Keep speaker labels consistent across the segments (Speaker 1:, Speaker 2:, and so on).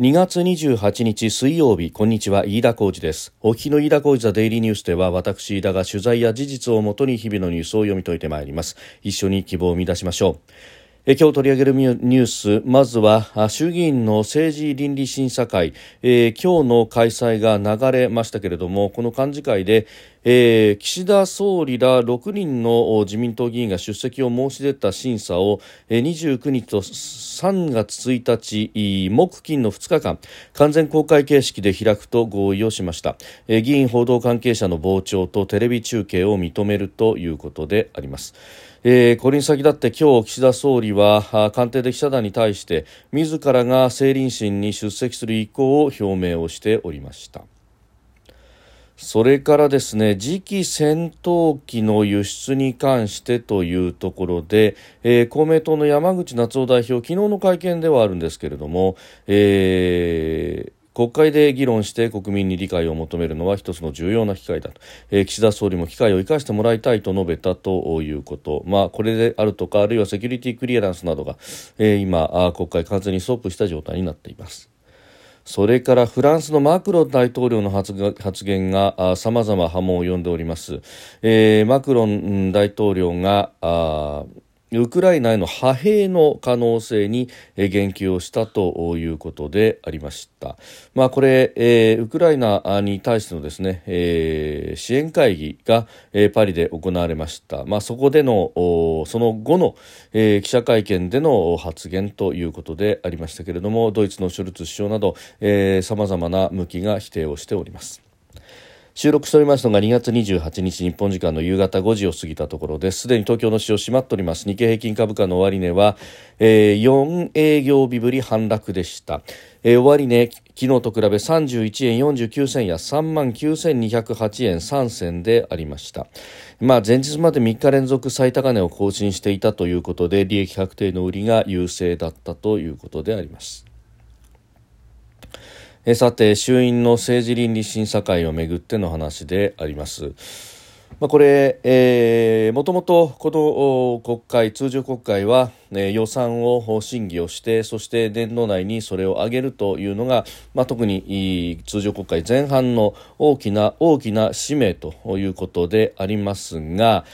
Speaker 1: 2月28日水曜日こんにちは。飯田浩二です。お聞きの飯田浩二ザデイリーニュースでは私飯田が取材や事実をもとに日々のニュースを読み解いてまいります。一緒に希望を生み出しましょう。え今日取り上げるニュースまずは衆議院の政治倫理審査会、えー、今日の開催が流れましたけれどもこの幹事会で、えー、岸田総理ら6人の自民党議員が出席を申し出た審査を、えー、29日と3月1日木金の2日間完全公開形式で開くと合意をしました、え、議員報道関係者の傍聴とテレビ中継を認めるということであります。えー、これに先立って今日岸田総理は官邸で記者団に対して自らが政倫審に出席する意向を表明をしておりました。それからですね次期戦闘機の輸出に関してというところで、えー、公明党の山口夏夫代表昨日の会見ではあるんですけれども、えー国会で議論して国民に理解を求めるのは一つの重要な機会だと、えー、岸田総理も機会を生かしてもらいたいと述べたということ、まあ、これであるとかあるいはセキュリティクリアランスなどが、えー、今国会完全にストップした状態になっています。それからフランスのマクロン大統領の発言がさまざま波紋を呼んでおります。えー、マクロン大統領がウクライナへの派兵の可能性に言及をしたということでありました。まあ、これ、えー、ウクライナに対してのですね、えー、支援会議が、えー、パリで行われました。まあ、そこでのその後の、えー、記者会見での発言ということでありましたけれども、ドイツのショルツ首相などさまざまな向きが否定をしております。収録しておりますのが2月28日日本時間の夕方5時を過ぎたところです。すでに東京の市場閉まっております。日経平均株価の終値は、えー、4営業日ぶり反落でした。えー、終値昨日と比べ31円49銭や3万9208円3銭でありました。まあ、前日まで3日連続最高値を更新していたということで利益確定の売りが優勢だったということであります。えさて衆院の政治倫理審査会をめぐっての話であります。まあ、これ、えー、もともとこの国会通常国会は、ね、予算を審議をしてそして年度内にそれを上げるというのが、まあ、特に通常国会前半の大きな大きな使命ということでありますが、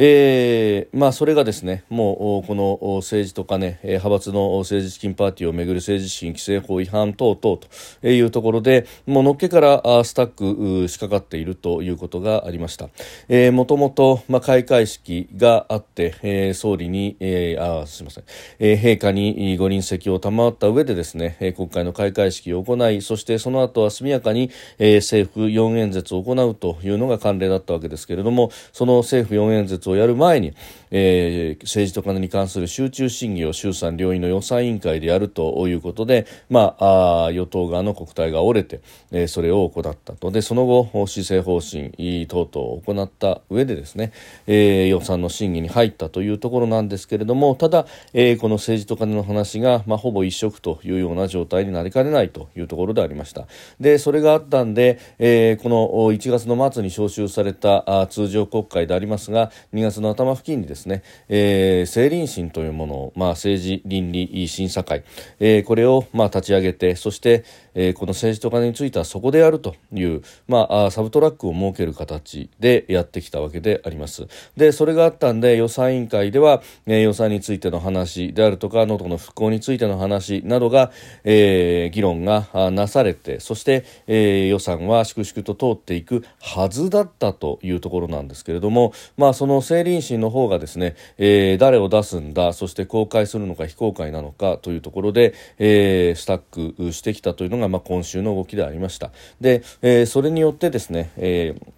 Speaker 1: えー、まあそれがですねもうこの政治とかね派閥の政治資金パーティーをめぐる政治資金規正法違反等々というところでもうのっけからスタック仕掛かっているということがありました、えー、もともと、まあ、開会式があって、えー、総理に、えー、あすみません、えー、賜下にご臨席を賜った上でですね国会の開会式を行いそしてその後は速やかに、えー、政府4演説を行うというのが慣例だったわけですけれどもその政府4演説をやる前に、えー、政治と金に関する集中審議を衆参両院の予算委員会でやるということで、まあ、あ与党側の国対が折れて、えー、それを行ったと。でその後施政方針等々を行った上でですね、えー、予算の審議に入ったというところなんですけれどもただ、えー、この政治と金の話が、まあ、ほぼ一色というような状態になりかねないというところでありました。でそれがあったんで、えー、この1月の末に召集された通常国会でありますが2月の頭付近にですね、えー、政倫審というものを、まあ、政治倫理審査会、えー、これを、まあ、立ち上げてそして、えー、この政治と金についてはそこでやるという、まあ、サブトラックを設ける形でやってきたわけであります。でそれがあったんで予算委員会では、えー、予算についての話であるとか能登の復興についての話などが、えー、議論がなされてそして、えー、予算は粛々と通っていくはずだったというところなんですけれども、まあ、その政倫審の方がですね、えー、誰を出すんだそして公開するのか非公開なのかというところで、えー、スタックしてきたというのがまあ、今週の動きでありました。で、えー、それによってですね、えー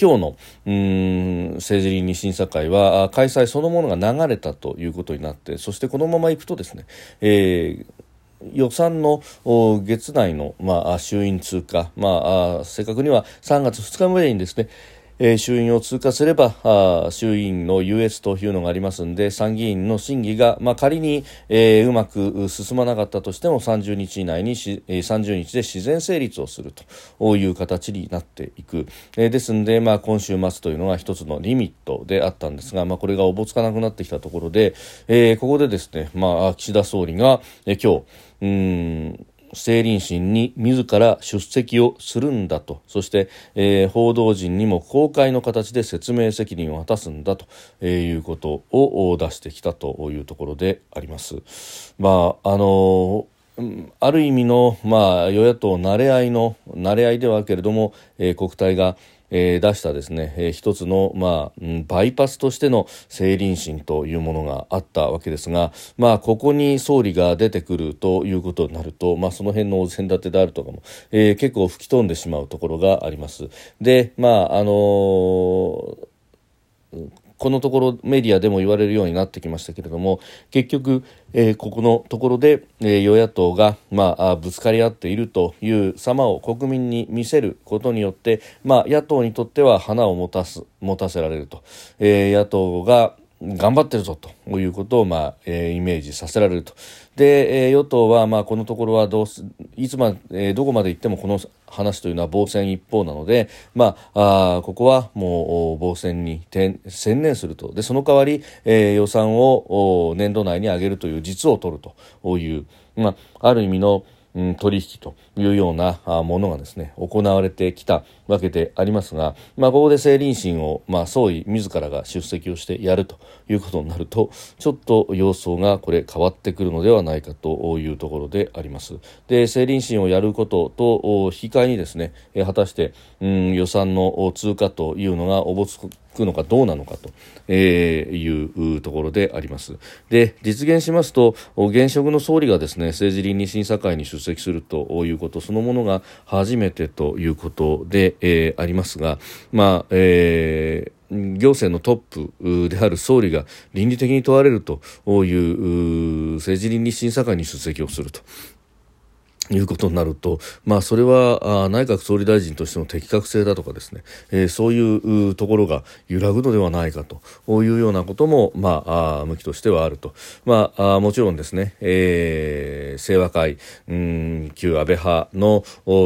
Speaker 1: 今日のうん政治倫理審査会は開催そのものが流れたということになってそしてこのままいくとですね、えー予算の月内の、まあ、衆院通過、まあ、正確には3月2日までにですね、えー、衆院を通過すればあ衆院の優越というのがありますので参議院の審議が、まあ、仮に、えー、うまく進まなかったとしても30日以内にし、えー、30日で自然成立をするという形になっていく、えー、ですので、まあ、今週末というのが一つのリミットであったんですが、まあ、これがおぼつかなくなってきたところで、えー、ここでですね、まあ、岸田総理が、えー、今日うん政倫審に自ら出席をするんだとそして、えー、報道陣にも公開の形で説明責任を果たすんだと、えー、いうことを出してきたというところであります。まああのある意味の、まあ、与野党慣れ合いの慣れ合いではあるけれども、えー、国体がえー、出したですね、えー、一つの、まあ、バイパスとしての政倫審というものがあったわけですが、まあ、ここに総理が出てくるということになると、まあ、その辺のお膳立てであるとかも、えー、結構吹き飛んでしまうところがあります。で、まあ、あのーこのところメディアでも言われるようになってきましたけれども結局、えー、ここのところで、えー、与野党が、まあ、ぶつかり合っているという様を国民に見せることによって、まあ、野党にとっては花を持たす持たせられると、えー、野党が頑張ってるぞということを、まあえー、イメージさせられると。で、えー、与党は、まあ、このところはどうすいつま、えー、どこまで行ってもこの話というのは防戦一方なので、まあ、あここはもう防戦に専念すると。でその代わり、えー、予算を年度内に上げるという実を取るという、まあ、ある意味のうん、取引というようなものがですね行われてきたわけでありますが、まあ、ここで政倫審を、まあ、総理自らが出席をしてやるということになるとちょっと様相がこれ変わってくるのではないかというところであります。で政倫審をやることと引き換えにですね果たして、うん、予算の通過というのがおぼつくくのかどうなのかと、えー、いうところであります。で、実現しますと、現職の総理がですね、政治倫理審査会に出席するということそのものが初めてということで、えー、ありますが、まあ、えー行政のトップである総理が倫理的に問われるという政治倫理審査会に出席をするということになると、まあ、それは内閣総理大臣としての適格性だとかですね、えー、そういうところが揺らぐのではないかというようなことも、まあ、向きとしてはあると、まあ、もちろんですね、えー、清和会うん旧安倍派の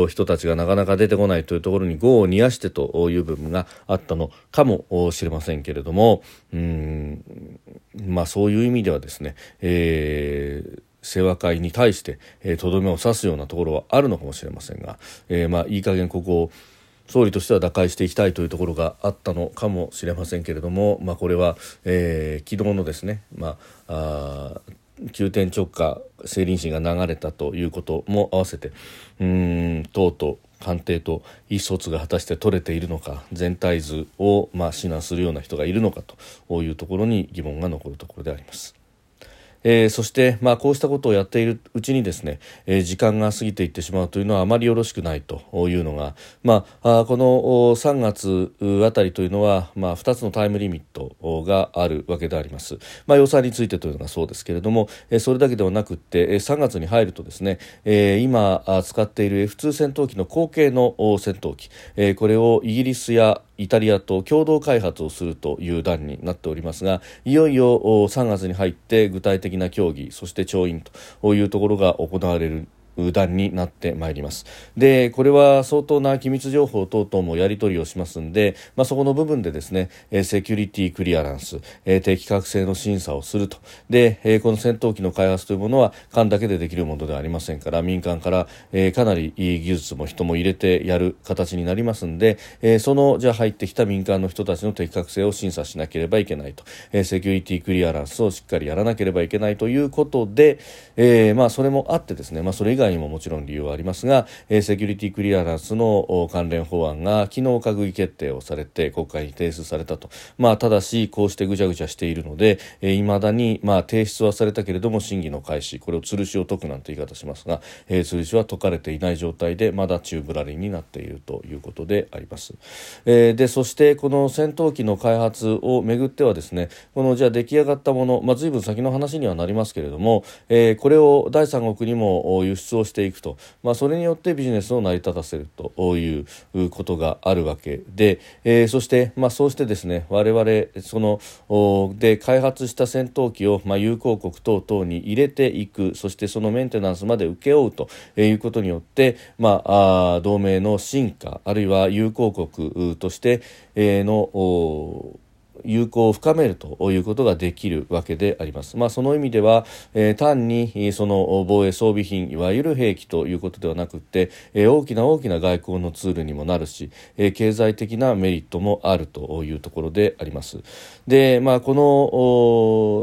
Speaker 1: 人たちがなかなか出てこないというところに業を煮やしてという部分があったのかもしれませんけれどもうんまあ、そういう意味ではですね、えー清和会に対してとど、めを刺すようなところはあるのかもしれませんが、えー、まあいい加減ここを総理としては打開していきたいというところがあったのかもしれませんけれども、まあ、これは、えー、昨日のですね、まあ、あ急転直下政倫審が流れたということも合わせてうんとうとう官邸と意思疎通が果たして取れているのか全体図をまあ指南するような人がいるのかというところに疑問が残るところであります。えー、そして、まあ、こうしたことをやっているうちにですね、えー、時間が過ぎていってしまうというのはあまりよろしくないというのが、まあ、この3月あたりというのは、まあ、2つのタイムリミットがあるわけであります、まあ、予算についてというのがそうですけれども、えー、それだけではなくて3月に入るとですね、えー、今使っている F2 戦闘機の後継の戦闘機、えー、これをイギリスやイタリアと共同開発をするという段になっておりますがいよいよ3月に入って具体的な協議そして調印というところが行われる段になってまいります。でこれは相当な機密情報等々もやり取りをしますんで、まあ、そこの部分でですね、セキュリティクリアランス、え適格性の審査をすると。で、この戦闘機の開発というものは艦だけでできるものではありませんから民間から、かなり技術も人も入れてやる形になりますんで、そのじゃあ入ってきた民間の人たちの適格性を審査しなければいけないと、セキュリティクリアランスをしっかりやらなければいけないということで、えまあ、それもあってですね、まあ、それ以外にももちろん理由はありますが、えー、セキュリティクリアランスの関連法案が昨日閣議決定をされて国会に提出されたと、まあ、ただしこうしてぐちゃぐちゃしているのでいま、えー、だに、まあ、提出はされたけれども審議の開始これを吊るしを解くなんて言い方しますが、えー、吊るしは解かれていない状態でまだ宙ぶらりんになっているということであります、えー、でそしてこの戦闘機の開発をめぐってはですねこのじゃあ出来上がったもの、まあ、随分先の話にはなりますけれども、えー、これを第三国にも輸出出をしていくと、まあ、それによってビジネスを成り立たせるということがあるわけで、えー、そして、まあ、そうしてですね我々そので開発した戦闘機を、まあ、友好国等々に入れていく。そしてそのメンテナンスまで請け負うということによって、まあ、同盟の進化あるいは友好国として、えー、の友好を深めるということができるわけであります。まあ、その意味では、えー、単にその防衛装備品いわゆる兵器ということではなくて、えー、大きな大きな外交のツールにもなるし、えー、経済的なメリットもあるというところであります。で、まあ、こ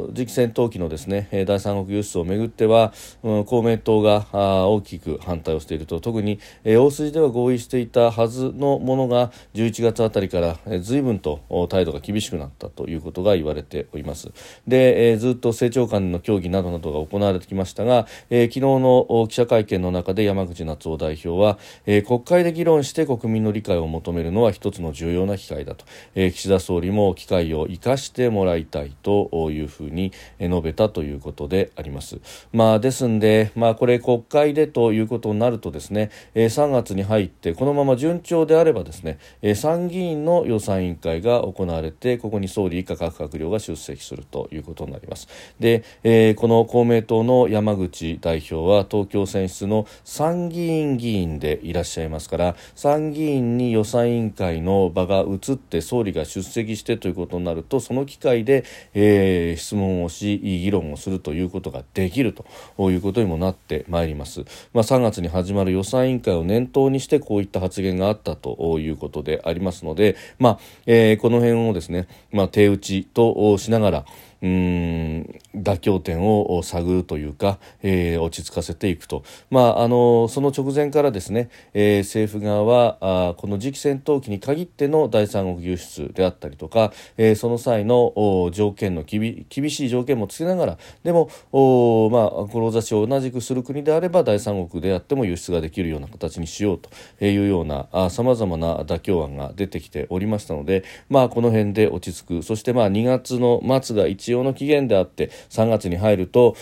Speaker 1: の次期戦闘機のですね第三国輸出をめぐっては、うん、公明党が大きく反対をしていると特に、えー、大筋では合意していたはずのものが11月あたりから、えー、随分と態度が厳しくなったということが言われておりますで、えー、ずっと政調間の協議などなどが行われてきましたが、えー、昨日の記者会見の中で山口夏夫代表は、えー、国会で議論して国民の理解を求めるのは一つの重要な機会だと、えー、岸田総理も機会を生かしてもらいたいというふうに述べたということであります。まあ、ですんで、まあ、これ国会でということになるとですね、えー、3月に入ってこのまま順調であればですね、えー、参議院の予算委員会が行われてここに総理以下各閣僚が出席するということになります。で、えー、この公明党の山口代表は東京選出の参議院議員でいらっしゃいますから参議院に予算委員会の場が移って総理が出席してということになるとその機会で、えー、質問をし議論をするということができるということにもなってまいります、まあ、3月に始まる予算委員会を念頭にしてこういった発言があったということでありますので、まあえー、この辺をですね、まあ、手打ちとしながらうん妥協点を探るというか、えー、落ち着かせていくと、まあ、あのその直前からですね、えー、政府側はあこの次期戦闘機に限っての第三国輸出であったりとか、えー、その際の条件の厳しい条件もつけながらでも、志を同じくする国であれば第三国であっても輸出ができるような形にしようというようなさまざまな妥協案が出てきておりましたので、まあ、この辺で落ち着く。そしてまあ2月の末が一応の期限であって3月に入ると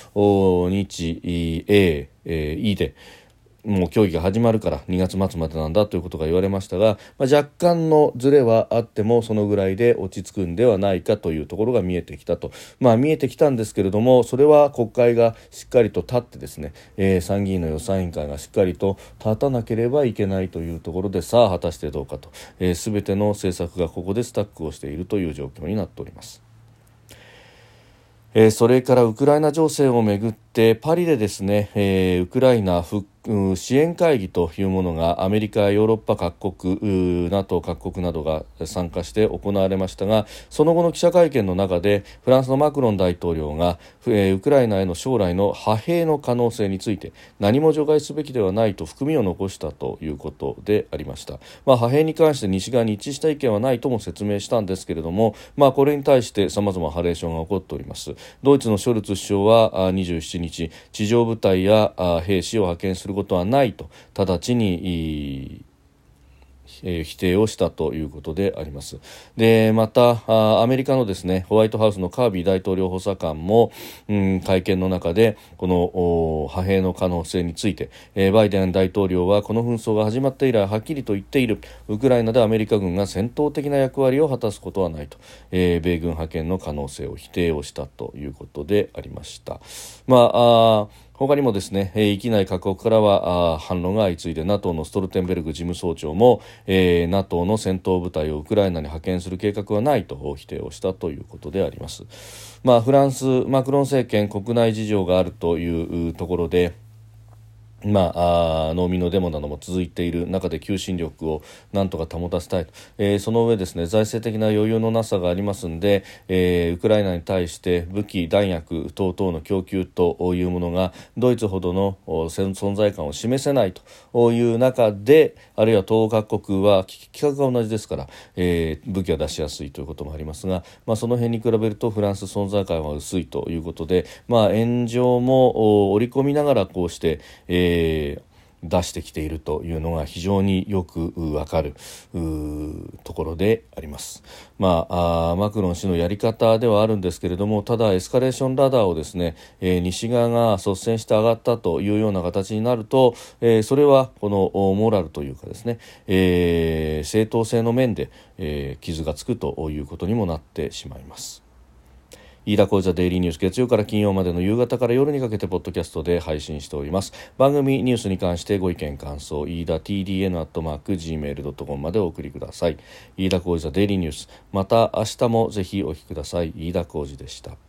Speaker 1: 日英、え、E でもう競技が始まるから2月末までなんだということが言われましたが、まあ、若干のズレはあってもそのぐらいで落ち着くんではないかというところが見えてきたと、まあ、見えてきたんですけれどもそれは国会がしっかりと立ってですね、えー、参議院の予算委員会がしっかりと立たなければいけないというところでさあ果たしてどうかと、えー、全ての政策がここでスタックをしているという状況になっております。それからウクライナ情勢をめぐってパリでですね、えー、ウクライナ復支援会議というものがアメリカ、ヨーロッパ各国 NATO 各国などが参加して行われましたがその後の記者会見の中でフランスのマクロン大統領が、ウクライナへの将来の派兵の可能性について何も除外すべきではないと含みを残したということでありました、まあ、派兵に関して西側に一致した意見はないとも説明したんですけれども、まあ、これに対してさまざまハレーションが起こっております。ドイツのショルツ首相は27日地上部隊や兵士を派遣することはないと直ちにえ、否定をしたということであります。でまたアメリカのですねホワイトハウスのカービー大統領補佐官も、うん、会見の中でこの派兵の可能性について、え、バイデン大統領はこの紛争が始まって以来はっきりと言っているウクライナでアメリカ軍が戦闘的な役割を果たすことはないと、えー、米軍派遣の可能性を否定をしたということでありました。まあ他にもですね、えー、域内各国からはあ反論が相次いで NATO のストルテンベルグ事務総長も、えー、NATO の戦闘部隊をウクライナに派遣する計画はないと否定をしたということであります。まあ、フランスマクロン政権国内事情があるというところでまあ、あ農民のデモなども続いている中で求心力をなんとか保たせたいと、えー、その上ですね財政的な余裕のなさがありますので、えー、ウクライナに対して武器弾薬等々の供給というものがドイツほどの存在感を示せないという中であるいは東欧各国は規格が同じですから、えー、武器は出しやすいということもありますが、まあ、その辺に比べるとフランス存在感は薄いということで、まあ、炎上も織り込みながらこうして、えーえ出してきているというのが非常によくわかるところであります。まあマクロン氏のやり方ではあるんですけれどもただエスカレーションラダーをですね、えー、西側が率先して上がったというような形になると、えー、それはこのモラルというかですね、えー、正当性の面で、えー、傷がつくということにもなってしまいます。飯田浩司デイリーニュース月曜から金曜までの夕方から夜にかけてポッドキャストで配信しております。番組ニュースに関してご意見感想飯田 TDN アットマーク Gmail.com までお送りください。飯田浩司デイリーニュース。また明日もぜひお聞きください。飯田浩司でした。